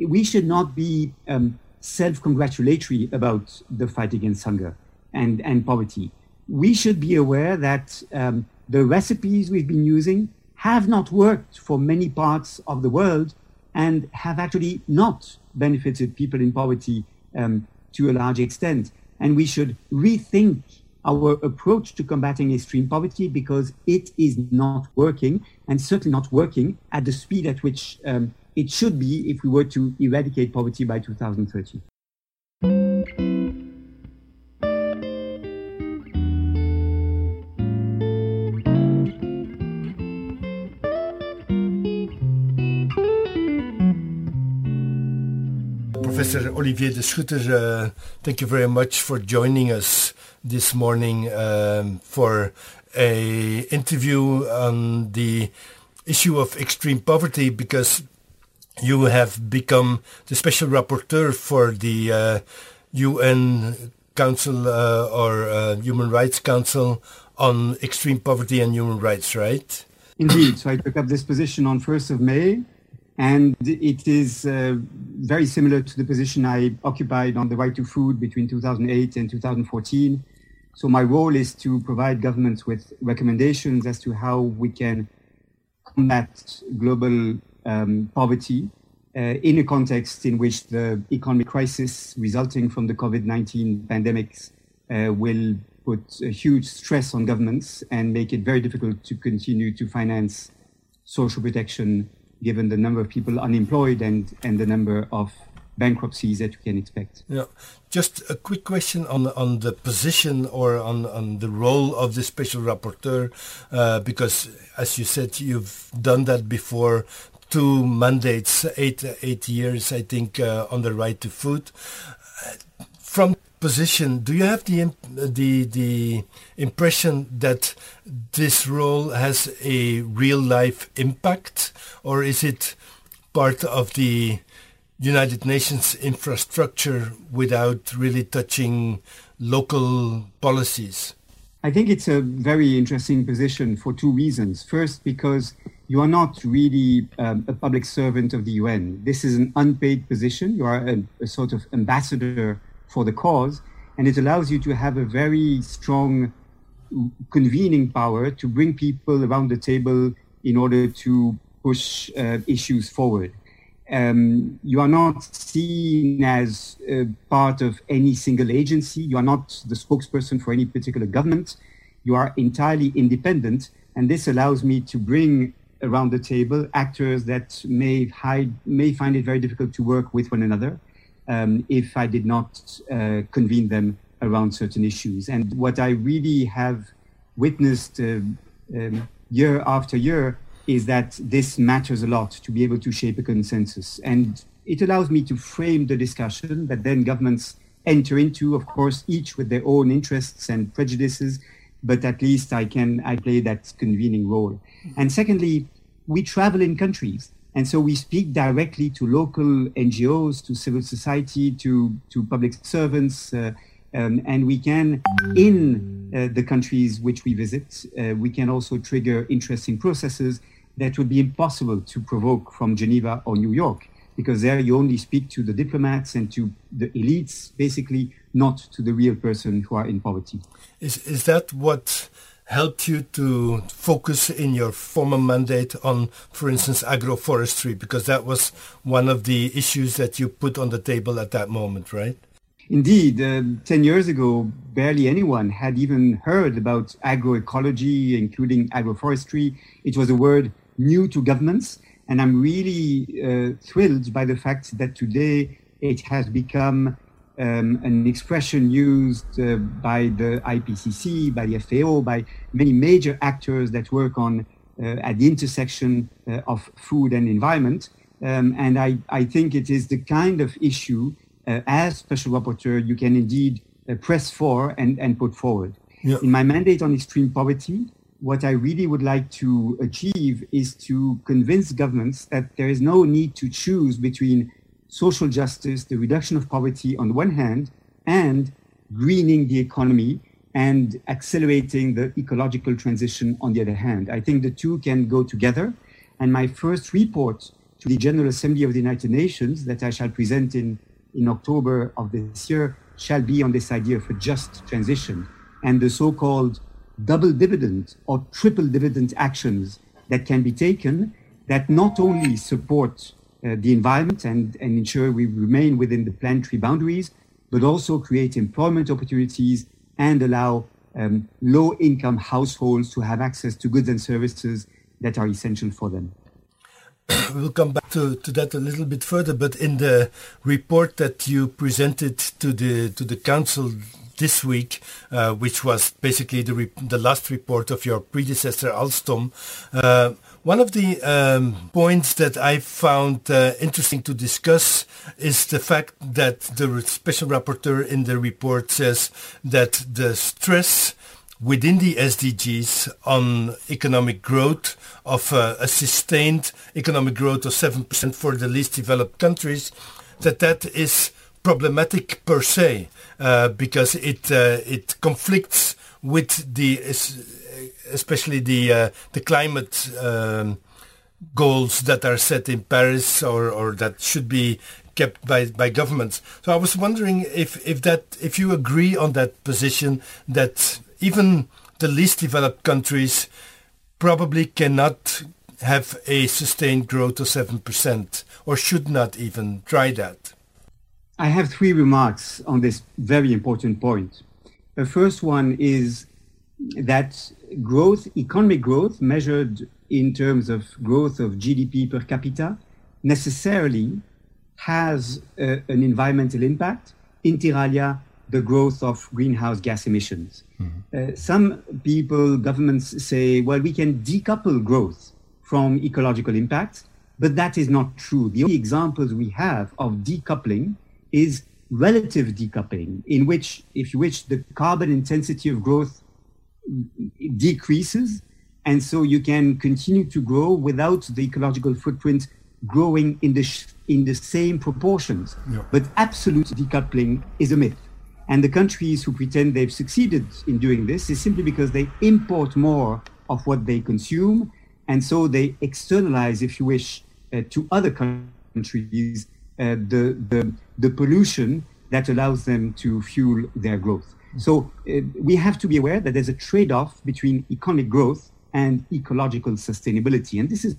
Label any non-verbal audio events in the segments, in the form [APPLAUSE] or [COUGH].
we should not be um, self-congratulatory about the fight against hunger and, and poverty. We should be aware that um, the recipes we've been using have not worked for many parts of the world and have actually not benefited people in poverty um, to a large extent. And we should rethink our approach to combating extreme poverty because it is not working and certainly not working at the speed at which um, it should be if we were to eradicate poverty by 2030. Professor Olivier de Schutter, uh, thank you very much for joining us this morning um, for a interview on the issue of extreme poverty because you have become the special rapporteur for the uh, UN Council uh, or uh, Human Rights Council on extreme poverty and human rights, right? Indeed. So I took up this position on 1st of May and it is uh, very similar to the position I occupied on the right to food between 2008 and 2014. So my role is to provide governments with recommendations as to how we can combat global um, poverty uh, in a context in which the economic crisis resulting from the COVID-19 pandemic uh, will put a huge stress on governments and make it very difficult to continue to finance social protection given the number of people unemployed and, and the number of bankruptcies that you can expect. Yeah. Just a quick question on on the position or on, on the role of the special rapporteur, uh, because as you said, you've done that before. Two mandates, eight eight years, I think, uh, on the right to food. From position, do you have the the the impression that this role has a real life impact, or is it part of the United Nations infrastructure without really touching local policies? I think it's a very interesting position for two reasons. First, because you are not really um, a public servant of the UN. This is an unpaid position. You are a, a sort of ambassador for the cause, and it allows you to have a very strong convening power to bring people around the table in order to push uh, issues forward. Um, you are not seen as part of any single agency. You are not the spokesperson for any particular government. You are entirely independent, and this allows me to bring around the table actors that may hide, may find it very difficult to work with one another um, if I did not uh, convene them around certain issues. And what I really have witnessed uh, um, year after year is that this matters a lot to be able to shape a consensus. And it allows me to frame the discussion that then governments enter into, of course, each with their own interests and prejudices, but at least I can I play that convening role. And secondly, we travel in countries. And so we speak directly to local NGOs, to civil society, to, to public servants, uh, um, and we can, in uh, the countries which we visit, uh, we can also trigger interesting processes that would be impossible to provoke from Geneva or New York, because there you only speak to the diplomats and to the elites, basically, not to the real person who are in poverty. Is, is that what helped you to focus in your former mandate on, for instance, agroforestry? Because that was one of the issues that you put on the table at that moment, right? Indeed, uh, 10 years ago, barely anyone had even heard about agroecology, including agroforestry. It was a word new to governments. And I'm really uh, thrilled by the fact that today it has become um, an expression used uh, by the IPCC, by the FAO, by many major actors that work on uh, at the intersection uh, of food and environment. Um, and I, I think it is the kind of issue, uh, as special rapporteur, you can indeed uh, press for and, and put forward. Yeah. In my mandate on extreme poverty, what I really would like to achieve is to convince governments that there is no need to choose between social justice, the reduction of poverty on the one hand, and greening the economy and accelerating the ecological transition on the other hand. I think the two can go together. And my first report to the General Assembly of the United Nations that I shall present in, in October of this year shall be on this idea of a just transition and the so-called double dividend or triple dividend actions that can be taken that not only support uh, the environment and, and ensure we remain within the planetary boundaries, but also create employment opportunities and allow um, low income households to have access to goods and services that are essential for them. [COUGHS] we'll come back to, to that a little bit further, but in the report that you presented to the to the council this week, uh, which was basically the the last report of your predecessor Alston, uh, one of the um, points that I found uh, interesting to discuss is the fact that the special rapporteur in the report says that the stress within the SDGs on economic growth of uh, a sustained economic growth of 7% for the least developed countries, that that is problematic per se uh, because it uh, it conflicts with the especially the uh, the climate um, goals that are set in Paris or, or that should be kept by, by governments. So I was wondering if, if that if you agree on that position that even the least developed countries probably cannot have a sustained growth of 7% or should not even try that. I have three remarks on this very important point. The first one is that growth, economic growth measured in terms of growth of GDP per capita necessarily has uh, an environmental impact, inter alia the growth of greenhouse gas emissions. Mm-hmm. Uh, some people, governments say, well, we can decouple growth from ecological impacts, but that is not true. The only examples we have of decoupling is relative decoupling, in which, if you wish, the carbon intensity of growth decreases, and so you can continue to grow without the ecological footprint growing in the sh- in the same proportions. Yeah. But absolute decoupling is a myth. And the countries who pretend they've succeeded in doing this is simply because they import more of what they consume. And so they externalize, if you wish, uh, to other countries the, the, the pollution that allows them to fuel their growth. So uh, we have to be aware that there's a trade off between economic growth and ecological sustainability. And this is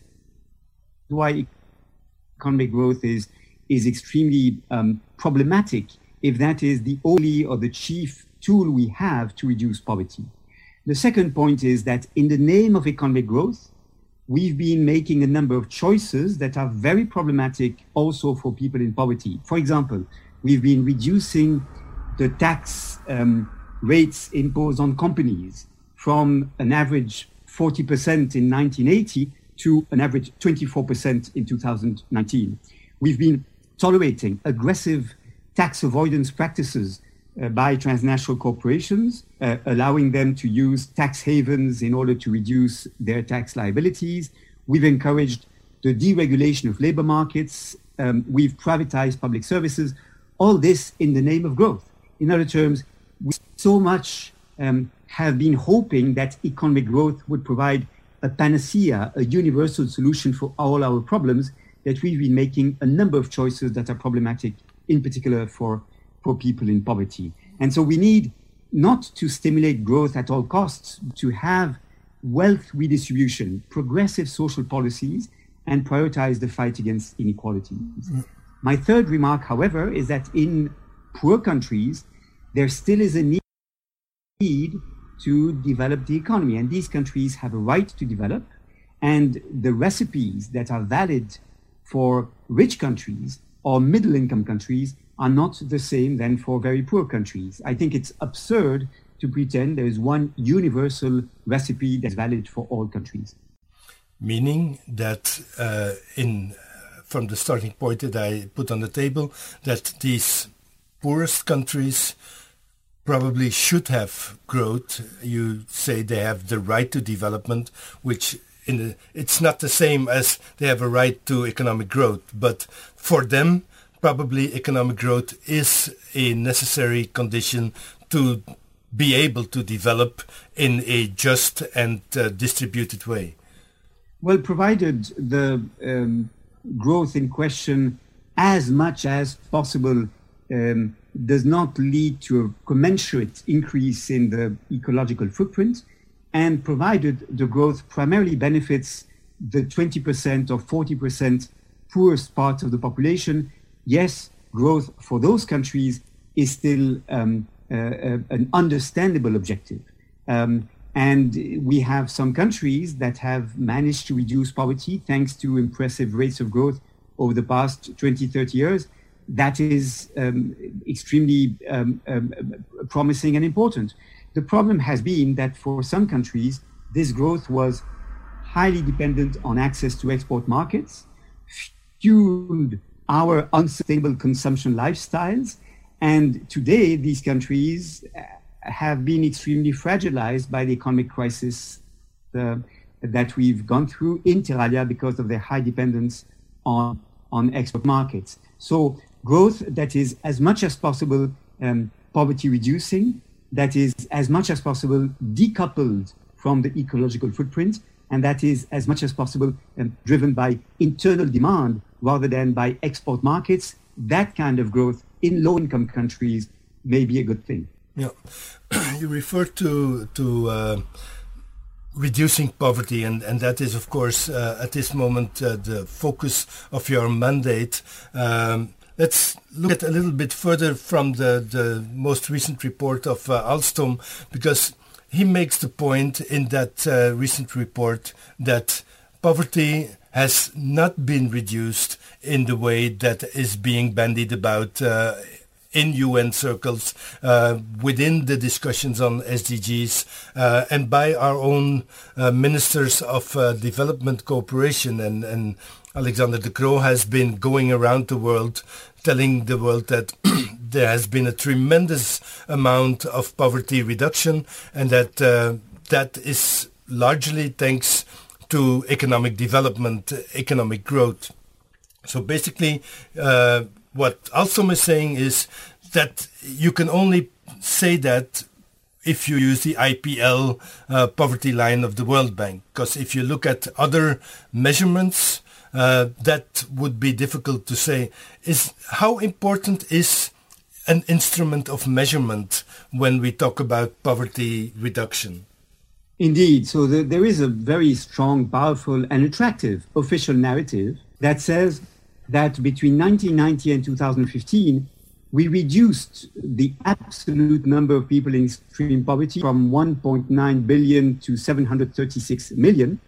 why economic growth is, is extremely um, problematic if that is the only or the chief tool we have to reduce poverty. The second point is that in the name of economic growth, we've been making a number of choices that are very problematic also for people in poverty. For example, we've been reducing the tax um, rates imposed on companies from an average 40% in 1980 to an average 24% in 2019. We've been tolerating aggressive tax avoidance practices by transnational corporations, uh, allowing them to use tax havens in order to reduce their tax liabilities. We've encouraged the deregulation of labor markets. Um, we've privatized public services. All this in the name of growth. In other terms, we so much um, have been hoping that economic growth would provide a panacea, a universal solution for all our problems, that we've been making a number of choices that are problematic in particular for, for people in poverty. And so we need not to stimulate growth at all costs, to have wealth redistribution, progressive social policies, and prioritize the fight against inequalities. Mm. My third remark, however, is that in poor countries, there still is a need to develop the economy. And these countries have a right to develop. And the recipes that are valid for rich countries or middle income countries are not the same than for very poor countries. I think it's absurd to pretend there is one universal recipe that's valid for all countries. Meaning that uh, in from the starting point that I put on the table, that these poorest countries probably should have growth. You say they have the right to development, which in the, it's not the same as they have a right to economic growth, but for them, probably economic growth is a necessary condition to be able to develop in a just and uh, distributed way. Well, provided the um, growth in question as much as possible um, does not lead to a commensurate increase in the ecological footprint, and provided the growth primarily benefits the 20% or 40% poorest part of the population, yes, growth for those countries is still um, uh, uh, an understandable objective. Um, and we have some countries that have managed to reduce poverty thanks to impressive rates of growth over the past 20, 30 years. That is um, extremely um, um, promising and important. The problem has been that for some countries, this growth was highly dependent on access to export markets, fueled our unsustainable consumption lifestyles, and today these countries have been extremely fragilized by the economic crisis uh, that we've gone through in alia because of their high dependence on, on export markets. So growth that is as much as possible um, poverty reducing, that is as much as possible decoupled from the ecological footprint, and that is as much as possible um, driven by internal demand rather than by export markets. That kind of growth in low income countries may be a good thing. Yeah, [CLEARS THROAT] you refer to to uh, reducing poverty, and, and that is, of course, uh, at this moment uh, the focus of your mandate. Um, let's look at a little bit further from the, the most recent report of uh, Alston, because he makes the point in that uh, recent report that poverty has not been reduced in the way that is being bandied about uh, in UN circles, uh, within the discussions on SDGs, uh, and by our own uh, ministers of uh, development cooperation. And, and Alexander De Croo has been going around the world telling the world that [CLEARS THROAT] there has been a tremendous amount of poverty reduction and that uh, that is largely thanks to economic development, economic growth. So basically, uh, what Alston is saying is that you can only say that if you use the IPL uh, poverty line of the World Bank. Because if you look at other measurements, uh, that would be difficult to say. Is how important is an instrument of measurement when we talk about poverty reduction? Indeed. So the, there is a very strong, powerful, and attractive official narrative that says that between 1990 and 2015, we reduced the absolute number of people in extreme poverty from 1.9 billion to 736 million,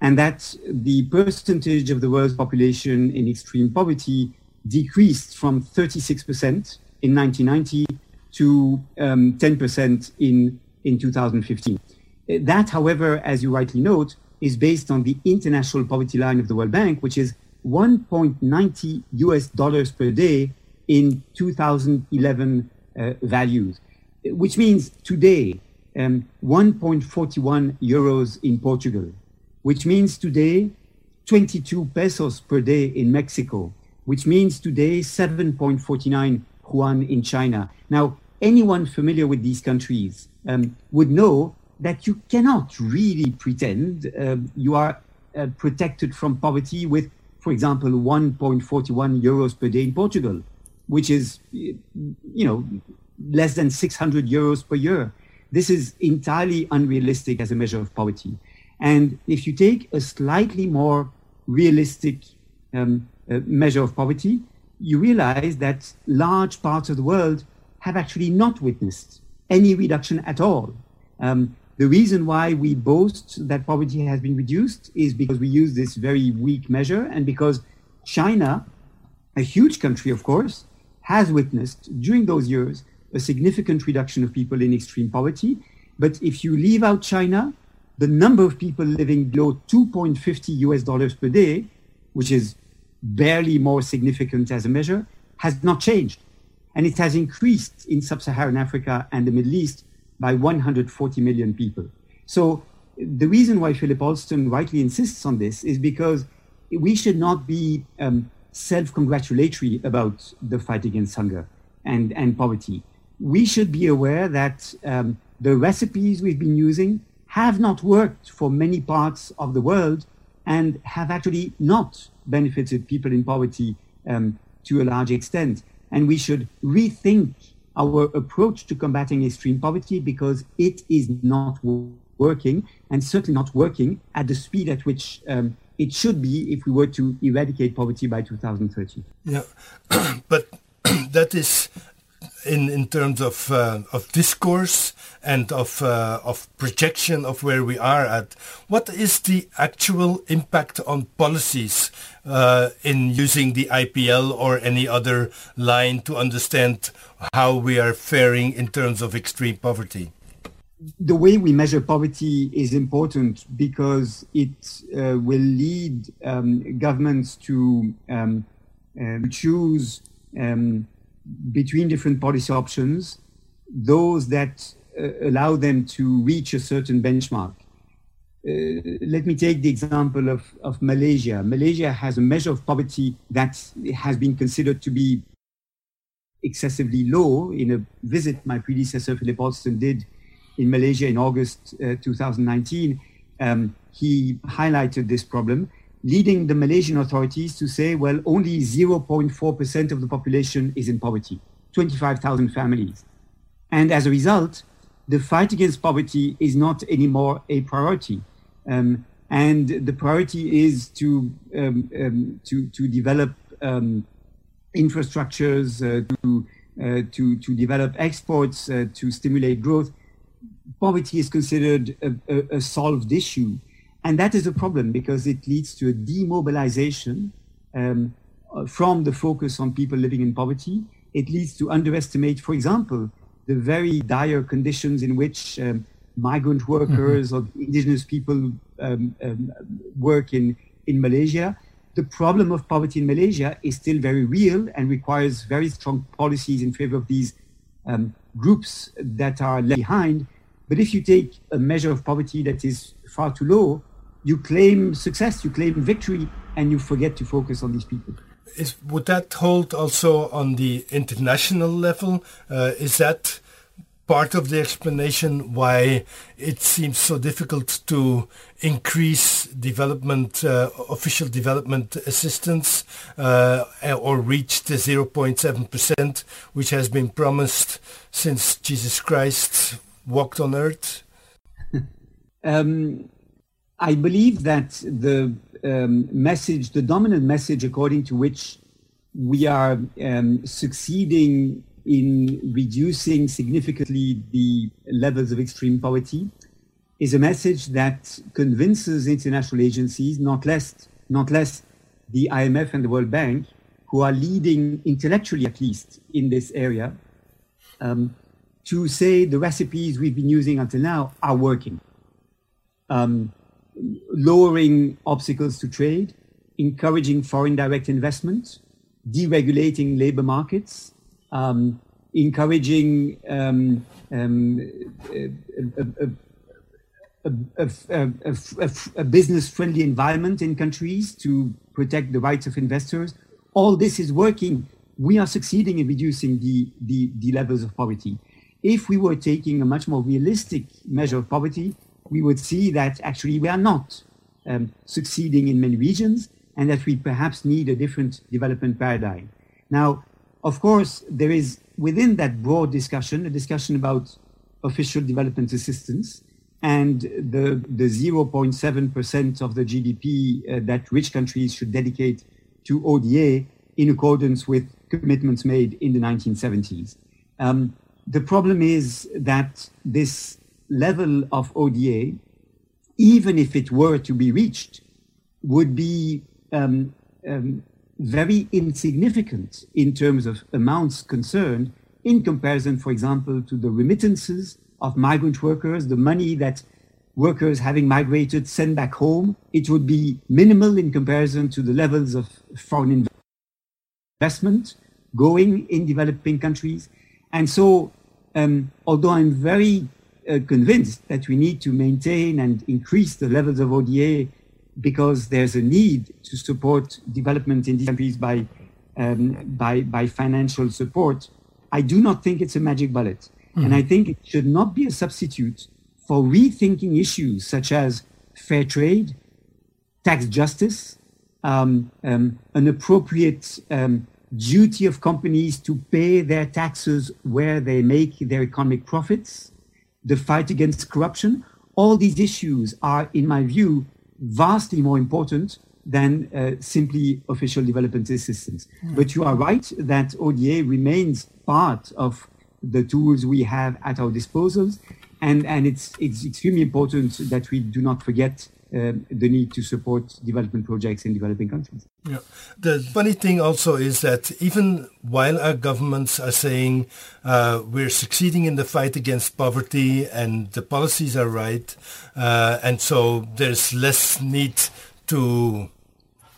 and that the percentage of the world's population in extreme poverty decreased from 36% in 1990 to um, 10% in, in 2015. That, however, as you rightly note, is based on the international poverty line of the World Bank, which is 1.90 US dollars per day in 2011 uh, values, which means today um, 1.41 euros in Portugal, which means today 22 pesos per day in Mexico, which means today 7.49 yuan in China. Now, anyone familiar with these countries um, would know that you cannot really pretend uh, you are uh, protected from poverty with for example, 1.41 euros per day in Portugal, which is, you know, less than 600 euros per year. This is entirely unrealistic as a measure of poverty. And if you take a slightly more realistic um, uh, measure of poverty, you realize that large parts of the world have actually not witnessed any reduction at all. Um, the reason why we boast that poverty has been reduced is because we use this very weak measure and because China, a huge country, of course, has witnessed during those years a significant reduction of people in extreme poverty. But if you leave out China, the number of people living below 2.50 US dollars per day, which is barely more significant as a measure, has not changed. And it has increased in sub Saharan Africa and the Middle East by 140 million people. So the reason why Philip Alston rightly insists on this is because we should not be um, self-congratulatory about the fight against hunger and, and poverty. We should be aware that um, the recipes we've been using have not worked for many parts of the world and have actually not benefited people in poverty um, to a large extent. And we should rethink our approach to combating extreme poverty because it is not working and certainly not working at the speed at which um, it should be if we were to eradicate poverty by 2030. Yeah, [CLEARS THROAT] but [CLEARS THROAT] that is in in terms of uh, of discourse and of uh, of projection of where we are at. What is the actual impact on policies uh, in using the IPL or any other line to understand how we are faring in terms of extreme poverty? The way we measure poverty is important because it uh, will lead um, governments to um, uh, choose. Um, between different policy options, those that uh, allow them to reach a certain benchmark. Uh, let me take the example of, of Malaysia. Malaysia has a measure of poverty that has been considered to be excessively low. In a visit my predecessor, Philip Alston, did in Malaysia in August uh, 2019, um, he highlighted this problem leading the Malaysian authorities to say, well, only 0.4% of the population is in poverty, 25,000 families. And as a result, the fight against poverty is not anymore a priority. Um, and the priority is to, um, um, to, to develop um, infrastructures, uh, to, uh, to, to develop exports, uh, to stimulate growth. Poverty is considered a, a, a solved issue. And that is a problem because it leads to a demobilization um, uh, from the focus on people living in poverty. It leads to underestimate, for example, the very dire conditions in which um, migrant mm-hmm. workers mm-hmm. or indigenous people um, um, work in, in Malaysia. The problem of poverty in Malaysia is still very real and requires very strong policies in favor of these um, groups that are left behind. But if you take a measure of poverty that is far too low, you claim success, you claim victory, and you forget to focus on these people. Is, would that hold also on the international level? Uh, is that part of the explanation why it seems so difficult to increase development, uh, official development assistance, uh, or reach the 0.7%, which has been promised since Jesus Christ walked on earth? [LAUGHS] um, I believe that the um, message, the dominant message according to which we are um, succeeding in reducing significantly the levels of extreme poverty is a message that convinces international agencies, not less, not less the IMF and the World Bank, who are leading intellectually at least in this area, um, to say the recipes we've been using until now are working. Um, lowering obstacles to trade, encouraging foreign direct investment, deregulating labor markets, um, encouraging um, um, a, a, a, a business-friendly environment in countries to protect the rights of investors. All this is working. We are succeeding in reducing the, the, the levels of poverty. If we were taking a much more realistic measure of poverty, we would see that actually we are not um, succeeding in many regions and that we perhaps need a different development paradigm. Now, of course, there is within that broad discussion a discussion about official development assistance and the, the 0.7% of the GDP uh, that rich countries should dedicate to ODA in accordance with commitments made in the 1970s. Um, the problem is that this level of ODA, even if it were to be reached, would be um, um, very insignificant in terms of amounts concerned in comparison, for example, to the remittances of migrant workers, the money that workers having migrated send back home. It would be minimal in comparison to the levels of foreign investment going in developing countries. And so, um, although I'm very uh, convinced that we need to maintain and increase the levels of ODA because there's a need to support development in these countries by, um, by, by financial support. I do not think it's a magic bullet. Mm-hmm. And I think it should not be a substitute for rethinking issues such as fair trade, tax justice, um, um, an appropriate um, duty of companies to pay their taxes where they make their economic profits, the fight against corruption. All these issues are, in my view, vastly more important than uh, simply official development assistance. Mm. But you are right that ODA remains part of the tools we have at our disposals. And, and it's, it's extremely important that we do not forget uh, the need to support development projects in developing countries. Yeah. The funny thing also is that even while our governments are saying uh, we're succeeding in the fight against poverty and the policies are right, uh, and so there's less need to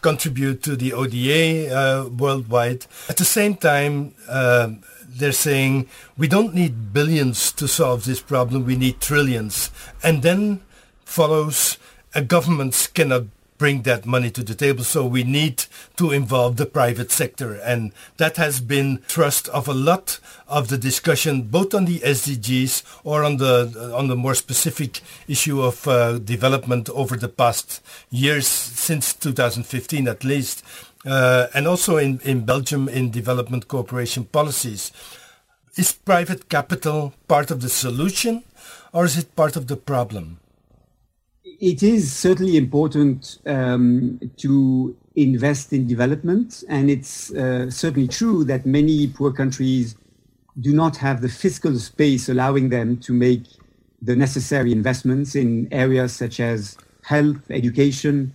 contribute to the ODA uh, worldwide. At the same time, uh, they're saying we don't need billions to solve this problem, we need trillions. And then follows a government cannot bring that money to the table. So we need to involve the private sector. And that has been thrust of a lot of the discussion, both on the SDGs or on the, on the more specific issue of uh, development over the past years, since 2015 at least. Uh, and also in, in Belgium in development cooperation policies. Is private capital part of the solution or is it part of the problem? It is certainly important um, to invest in development, and it's uh, certainly true that many poor countries do not have the fiscal space allowing them to make the necessary investments in areas such as health, education,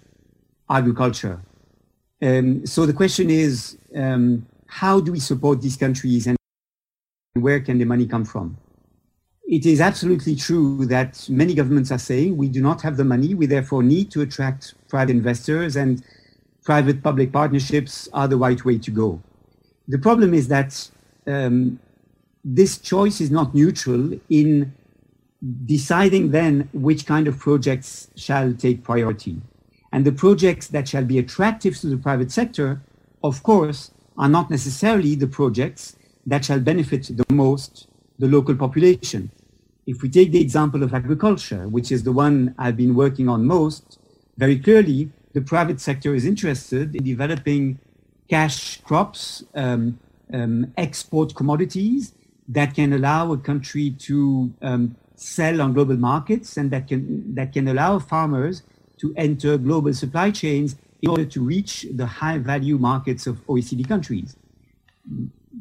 agriculture. Um, so the question is, um, how do we support these countries and where can the money come from? It is absolutely true that many governments are saying we do not have the money. We therefore need to attract private investors and private public partnerships are the right way to go. The problem is that um, this choice is not neutral in deciding then which kind of projects shall take priority. And the projects that shall be attractive to the private sector, of course, are not necessarily the projects that shall benefit the most the local population. If we take the example of agriculture, which is the one I've been working on most, very clearly the private sector is interested in developing cash crops, um, um, export commodities that can allow a country to um, sell on global markets and that can, that can allow farmers to enter global supply chains in order to reach the high value markets of OECD countries.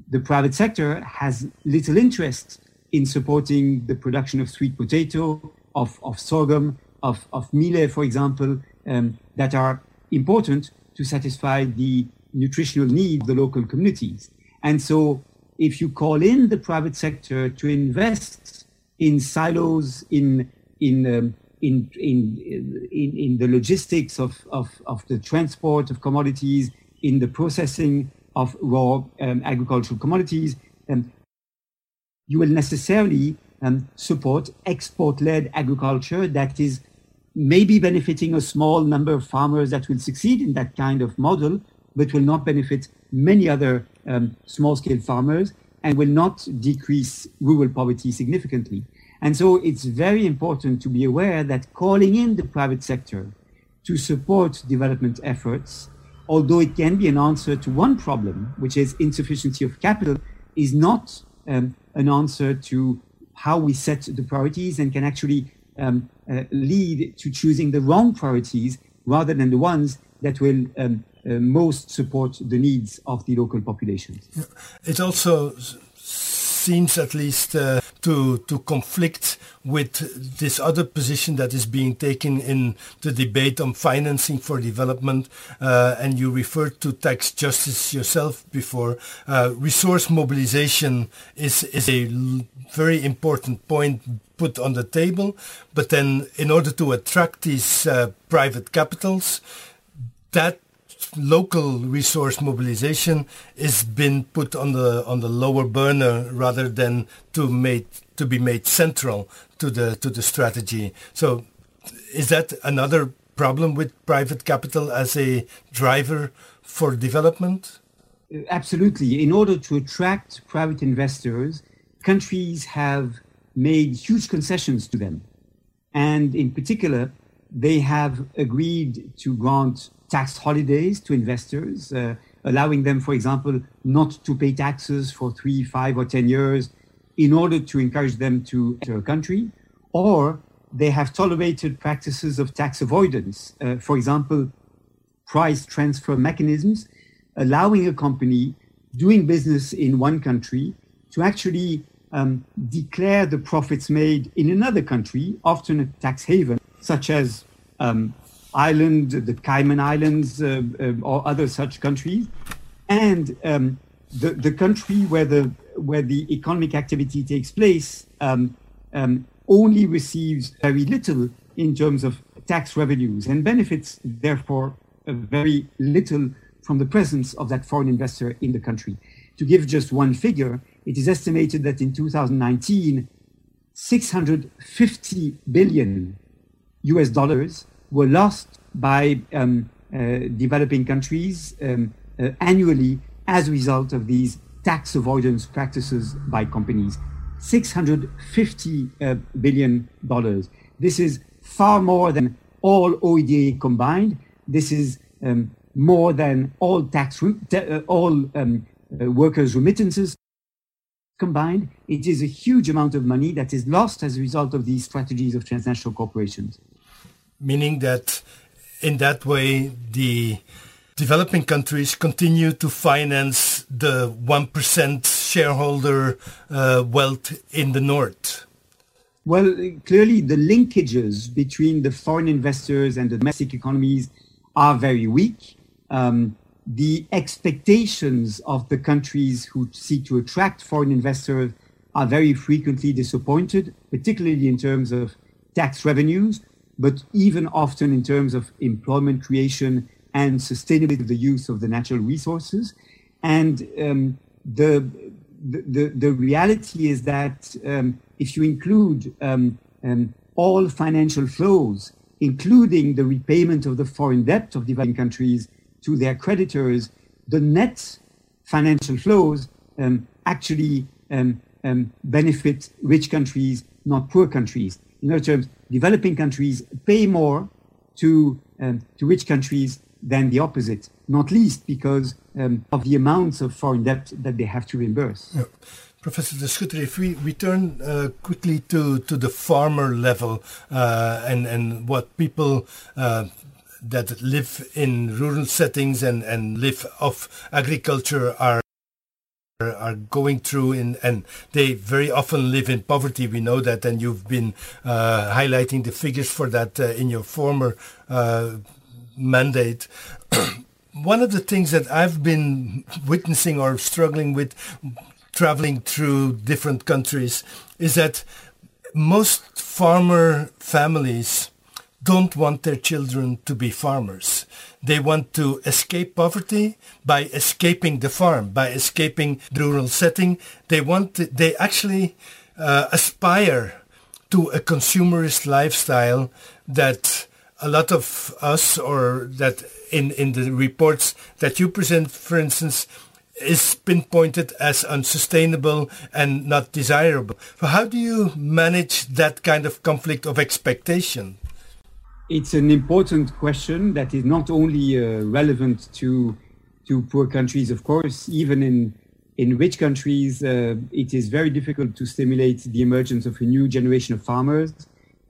The private sector has little interest in supporting the production of sweet potato, of, of sorghum, of, of millet, for example, um, that are important to satisfy the nutritional needs of the local communities. And so if you call in the private sector to invest in silos, in, in, um, in, in, in, in, the logistics of, of, of the transport of commodities, in the processing of raw um, agricultural commodities, um, you will necessarily um, support export-led agriculture that is maybe benefiting a small number of farmers that will succeed in that kind of model, but will not benefit many other um, small-scale farmers and will not decrease rural poverty significantly. And so it's very important to be aware that calling in the private sector to support development efforts, although it can be an answer to one problem, which is insufficiency of capital, is not um, an answer to how we set the priorities and can actually um, uh, lead to choosing the wrong priorities rather than the ones that will um, uh, most support the needs of the local populations. It also seems at least uh, to to conflict with this other position that is being taken in the debate on financing for development uh, and you referred to tax justice yourself before. Uh, resource mobilization is is a very important point put on the table but then in order to attract these uh, private capitals that local resource mobilization is been put on the on the lower burner rather than to made to be made central to the to the strategy. So is that another problem with private capital as a driver for development? Uh, absolutely. In order to attract private investors, countries have made huge concessions to them. And in particular, they have agreed to grant tax holidays to investors, uh, allowing them, for example, not to pay taxes for three, five, or 10 years in order to encourage them to enter a country, or they have tolerated practices of tax avoidance. Uh, for example, price transfer mechanisms, allowing a company doing business in one country to actually um, declare the profits made in another country, often a tax haven, such as um, Ireland, the Cayman Islands, uh, uh, or other such countries, and um, the, the country where the where the economic activity takes place um, um, only receives very little in terms of tax revenues and benefits, therefore, very little from the presence of that foreign investor in the country. To give just one figure, it is estimated that in 2019, 650 billion US dollars were lost by um, uh, developing countries um, uh, annually as a result of these tax avoidance practices by companies. 650 uh, billion dollars. This is far more than all OEDA combined. This is um, more than all tax, all um, workers' remittances combined. It is a huge amount of money that is lost as a result of these strategies of transnational corporations. Meaning that in that way, the developing countries continue to finance the 1% shareholder uh, wealth in the north? Well, clearly the linkages between the foreign investors and the domestic economies are very weak. Um, the expectations of the countries who seek to attract foreign investors are very frequently disappointed, particularly in terms of tax revenues, but even often in terms of employment creation and sustainability of the use of the natural resources. And um, the, the, the reality is that um, if you include um, um, all financial flows, including the repayment of the foreign debt of developing countries to their creditors, the net financial flows um, actually um, benefit rich countries, not poor countries. In other terms, developing countries pay more to, to rich countries than the opposite, not least because um, of the amounts of foreign debt that they have to reimburse. Yeah. Professor de Schutter, if we return uh, quickly to, to the farmer level uh, and, and what people uh, that live in rural settings and, and live off agriculture are are going through in, and they very often live in poverty. We know that, and you've been uh, highlighting the figures for that uh, in your former uh, mandate. [CLEARS THROAT] One of the things that I've been witnessing or struggling with traveling through different countries is that most farmer families don't want their children to be farmers. They want to escape poverty by escaping the farm, by escaping the rural setting. They want to, they actually uh, aspire to a consumerist lifestyle that a lot of us or that in, in the reports that you present, for instance, is pinpointed as unsustainable and not desirable. So how do you manage that kind of conflict of expectation? It's an important question that is not only uh, relevant to to poor countries, of course, even in in rich countries, uh, it is very difficult to stimulate the emergence of a new generation of farmers.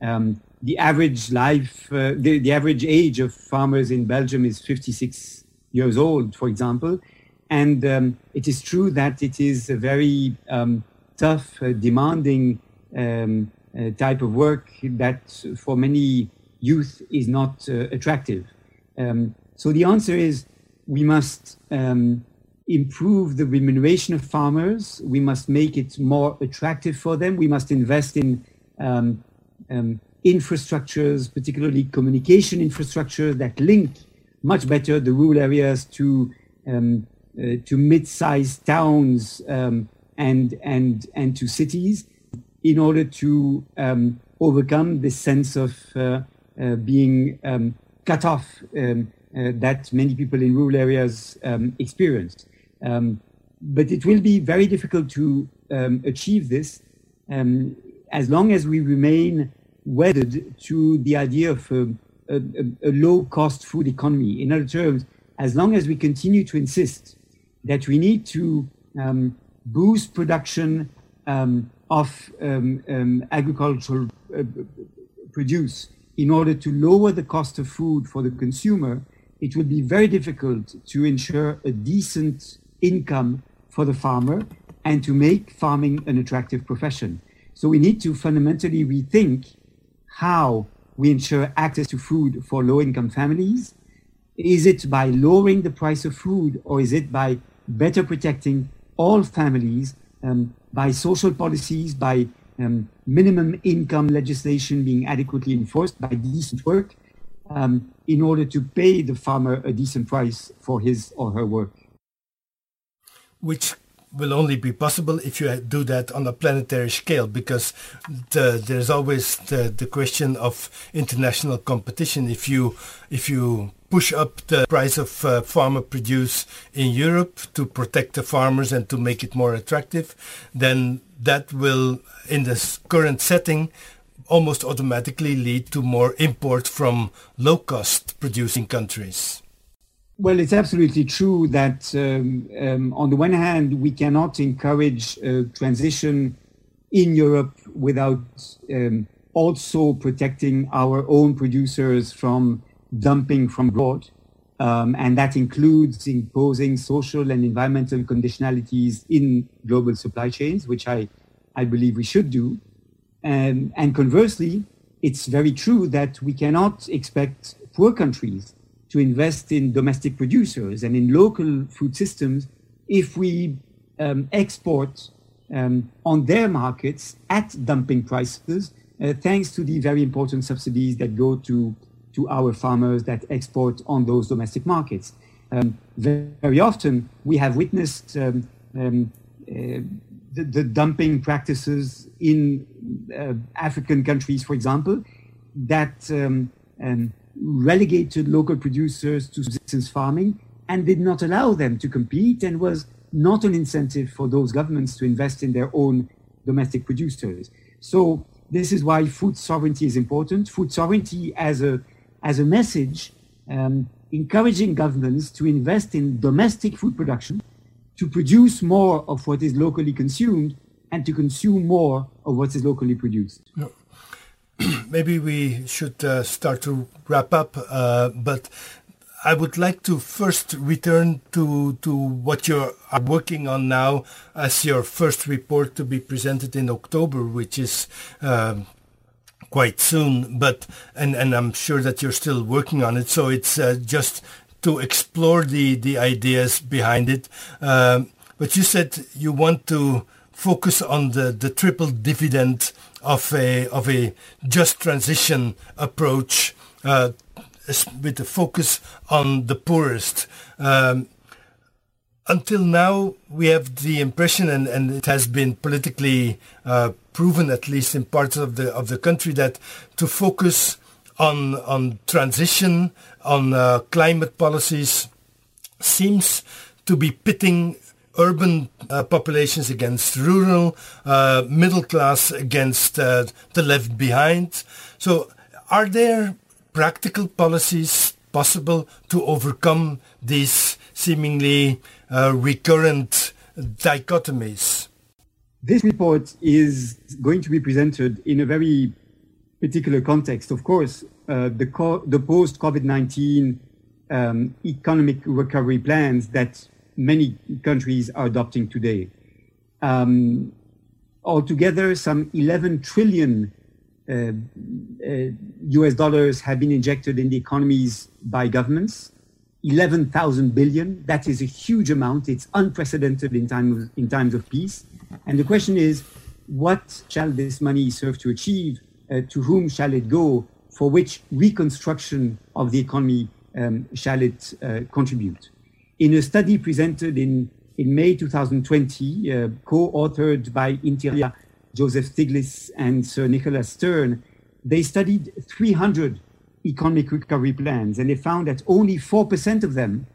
Um, the average life, uh, the, the average age of farmers in Belgium is 56 years old, for example. And um, it is true that it is a very um, tough, uh, demanding um, uh, type of work that for many youth is not uh, attractive. Um, so the answer is we must um, improve the remuneration of farmers. We must make it more attractive for them. We must invest in um, infrastructures, particularly communication infrastructure that link much better the rural areas to um, uh, to mid-sized towns um, and and and to cities, in order to um, overcome this sense of uh, being um, cut off um, uh, that many people in rural areas um, experience. but it will be very difficult to achieve this as long as we remain wedded to the idea of a, a, a, a low-cost food economy. In other terms, as long as we continue to insist that we need to um, boost production um, of um, um agricultural uh, produce in order to lower the cost of food for the consumer, it would be very difficult to ensure a decent income for the farmer and to make farming an attractive profession. So we need to fundamentally rethink how we ensure access to food for low income families. Is it by lowering the price of food or is it by better protecting all families um, by social policies, by um, minimum income legislation being adequately enforced, by decent work, um, in order to pay the farmer a decent price for his or her work. Which will only be possible if you do that on a planetary scale because the, there's always the, the question of international competition if you if you push up the price of uh, farmer produce in Europe to protect the farmers and to make it more attractive then that will in this current setting almost automatically lead to more import from low cost producing countries well, it's absolutely true that um, um, on the one hand, we cannot encourage a transition in Europe without um, also protecting our own producers from dumping from abroad. Um, and that includes imposing social and environmental conditionalities in global supply chains, which I, I believe we should do. Um, and conversely, it's very true that we cannot expect poor countries to invest in domestic producers and in local food systems if we um, export um, on their markets at dumping prices, uh, thanks to the very important subsidies that go to, to our farmers that export on those domestic markets. Um, very, often, we have witnessed um, um, uh, the, the, dumping practices in uh, African countries, for example, that um, relegated local producers to subsistence farming and did not allow them to compete and was not an incentive for those governments to invest in their own domestic producers. So this is why food sovereignty is important. Food sovereignty as a as a message, um, encouraging governments to invest in domestic food production, to produce more of what is locally consumed, and to consume more of what is locally produced. Yeah. [CLEARS THROAT] maybe we should uh, start to wrap up, uh, but I would like to first return to, to what you are working on now as your first report to be presented in October, which is um, quite soon. But and, and I'm sure that you're still working on it. So it's uh, just to explore the, the ideas behind it. Um, but you said you want to focus on the, the triple dividend of a of a just transition approach uh, with a focus on the poorest. Um, until now, we have the impression, and, and it has been politically uh, proven, at least in parts of the of the country, that to focus on on transition, on uh, climate policies, seems to be pitting urban uh, populations against rural, uh, middle class against uh, the left behind. So are there practical policies possible to overcome these seemingly uh, recurrent dichotomies? This report is going to be presented in a very particular context. Of course, uh, the, co- the post-COVID-19 um, economic recovery plans that many countries are adopting today. Um, altogether, some 11 trillion uh, uh, US dollars have been injected in the economies by governments. 11,000 billion. That is a huge amount. It's unprecedented in, time, in times of peace. And the question is, what shall this money serve to achieve? Uh, to whom shall it go? For which reconstruction of the economy um, shall it uh, contribute? in a study presented in, in May 2020, uh, co-authored by Interia, Joseph Stiglitz, and Sir Nicholas Stern, they studied 300 economic recovery plans, and they found that only 4% of them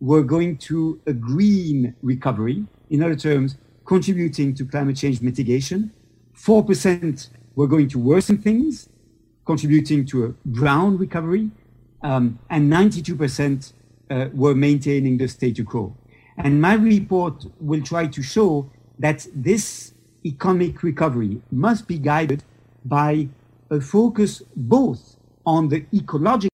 were going to a green recovery, in other terms, contributing to climate change mitigation. 4% were going to worsen things, contributing to a brown recovery, um, and 92% uh, were maintaining the status quo. And my report will try to show that this economic recovery must be guided by a focus both on the ecological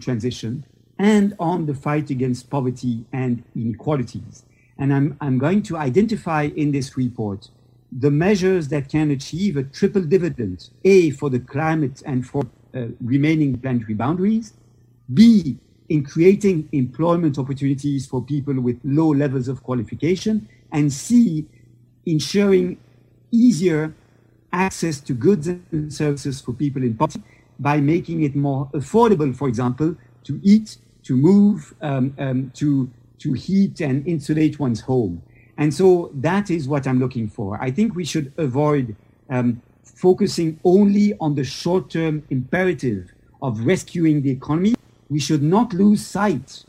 transition and on the fight against poverty and inequalities. And I'm, I'm going to identify in this report the measures that can achieve a triple dividend, A, for the climate and for uh, remaining planetary boundaries, B, in creating employment opportunities for people with low levels of qualification, and C, ensuring easier access to goods and services for people in poverty by making it more affordable, for example, to eat, to move, um, um, to, to heat and insulate one's home. And so that is what I'm looking for. I think we should avoid um, focusing only on the short-term imperative of rescuing the economy. We should not lose sight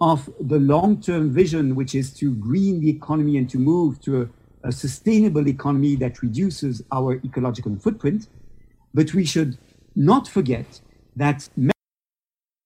of the long-term vision, which is to green the economy and to move to a, a sustainable economy that reduces our ecological footprint. But we should not forget that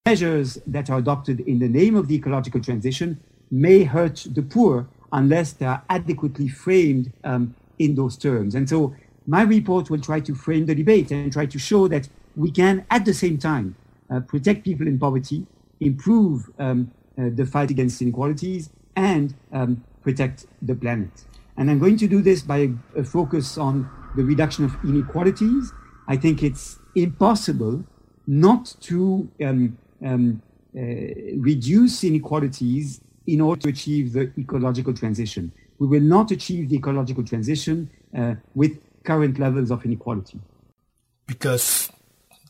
measures that are adopted in the name of the ecological transition may hurt the poor unless they are adequately framed um, in those terms. And so my report will try to frame the debate and try to show that we can, at the same time, uh, protect people in poverty, improve um, uh, the fight against inequalities, and um, protect the planet. And I'm going to do this by a, a focus on the reduction of inequalities. I think it's impossible not to um, um, uh, reduce inequalities in order to achieve the ecological transition. We will not achieve the ecological transition uh, with current levels of inequality. Because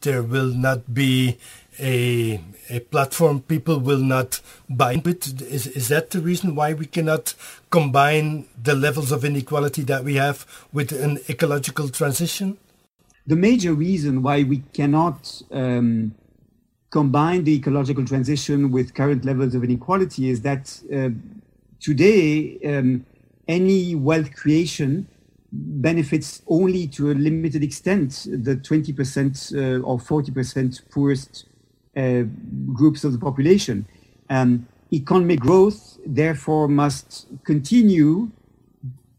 there will not be a, a platform people will not buy it. Is, is that the reason why we cannot combine the levels of inequality that we have with an ecological transition? The major reason why we cannot um, combine the ecological transition with current levels of inequality is that uh, today um, any wealth creation benefits only to a limited extent the 20% uh, or 40% poorest uh, groups of the population. Um, economic growth, therefore, must continue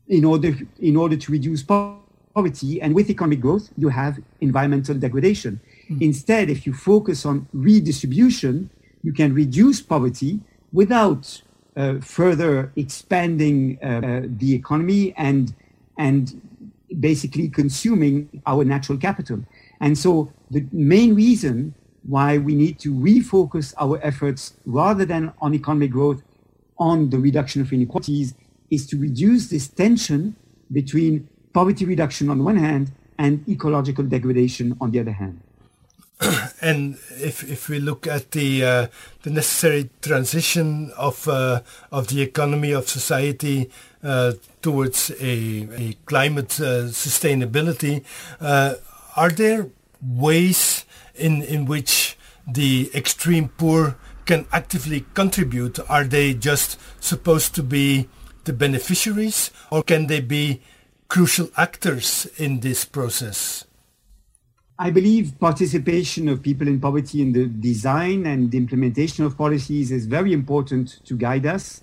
in order, in order to reduce poverty. And with economic growth, you have environmental degradation. Mm. Instead, if you focus on redistribution, you can reduce poverty without uh, further expanding uh, the economy and and basically consuming our natural capital. And so the main reason why we need to refocus our efforts rather than on economic growth on the reduction of inequalities is to reduce this tension between poverty reduction on one hand and ecological degradation on the other hand. [CLEARS THROAT] and if if we look at the uh, the necessary transition of uh, of the economy of society uh, towards a, a climate uh, sustainability, uh, are there ways in in which the extreme poor can actively contribute? Are they just supposed to be the beneficiaries, or can they be crucial actors in this process? I believe participation of people in poverty in the design and implementation of policies is very important to guide us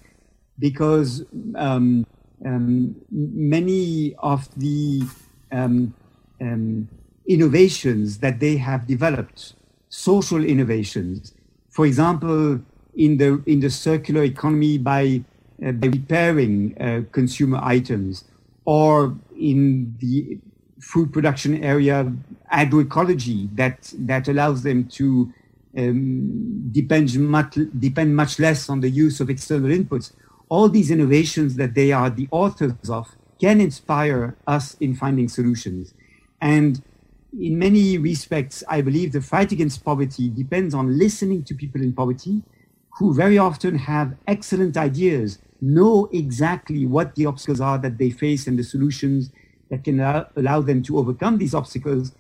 because um, um, many of the um, um innovations that they have developed, social innovations, for example, in the in the circular economy by, uh, by repairing uh, consumer items, or in the food production area agroecology that that allows them to um, depend much depend much less on the use of external inputs. All these innovations that they are the authors of can inspire us in finding solutions. And in many respects, I believe the fight against poverty depends on listening to people in poverty who very often have excellent ideas, know exactly what the obstacles are that they face and the solutions that can allow them to overcome these obstacles.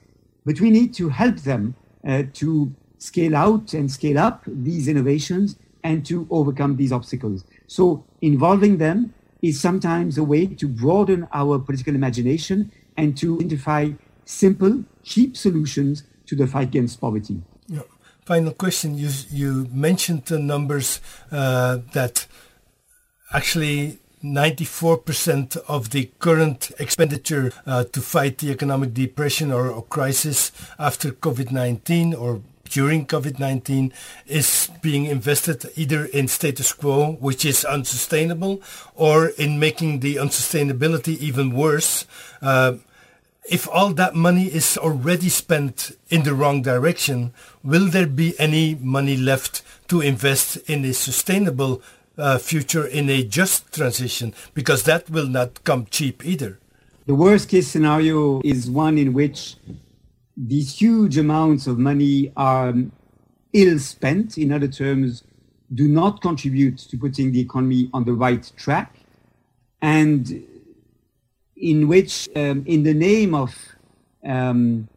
But we need to help them uh, to scale out and scale up these innovations and to overcome these obstacles. So involving them is sometimes a way to broaden our political imagination and to identify simple, cheap solutions to the fight against poverty. Yeah. Final question. You, you mentioned the numbers uh, that actually 94% of the current expenditure uh, to fight the economic depression or, or crisis after COVID-19 or during COVID-19 is being invested either in status quo, which is unsustainable, or in making the unsustainability even worse. Uh, if all that money is already spent in the wrong direction, will there be any money left to invest in a sustainable uh, future in a just transition? Because that will not come cheap either. The worst case scenario is one in which these huge amounts of money are ill spent. In other terms, do not contribute to putting the economy on the right track. And in which, um, in the name of um,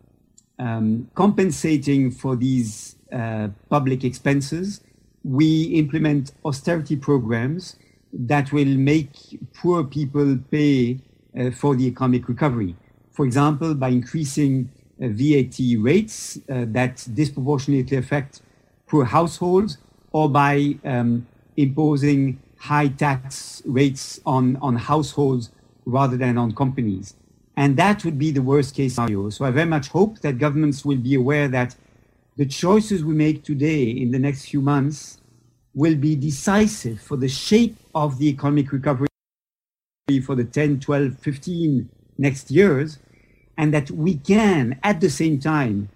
um, compensating for these uh, public expenses, we implement austerity programs that will make poor people pay uh, for the economic recovery. For example, by increasing uh, VAT rates uh, that disproportionately affect poor households, or by um, imposing high tax rates on, on households rather than on companies. And that would be the worst case scenario. So I very much hope that governments will be aware that the choices we make today in the next few months will be decisive for the shape of the economic recovery for the 10, 12, 15 next years, and that we can, at the same time,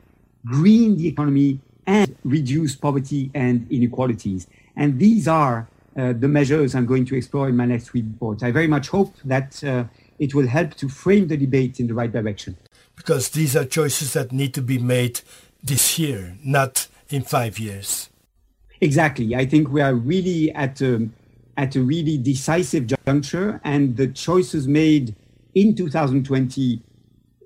green the economy and reduce poverty and inequalities. And these are uh, the measures I'm going to explore in my next report. I very much hope that uh, it will help to frame the debate in the right direction. Because these are choices that need to be made this year, not in five years. Exactly. I think we are really at a, at a really decisive juncture, and the choices made in 2020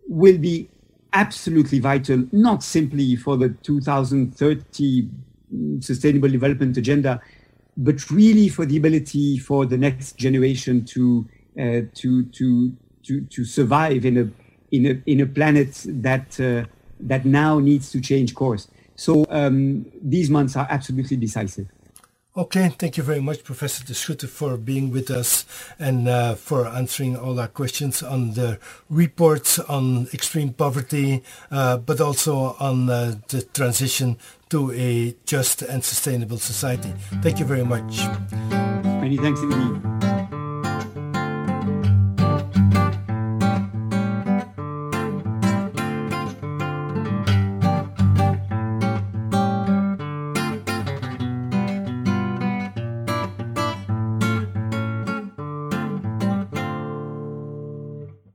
will be absolutely vital, not simply for the 2030 Sustainable Development Agenda, but really for the ability for the next generation to uh, to to to to survive in a in a in a planet that uh, that now needs to change course. So um, these months are absolutely decisive. Okay, thank you very much, Professor De Schutter, for being with us and uh, for answering all our questions on the reports on extreme poverty, uh, but also on uh, the transition to a just and sustainable society. Thank you very much. Many thanks indeed.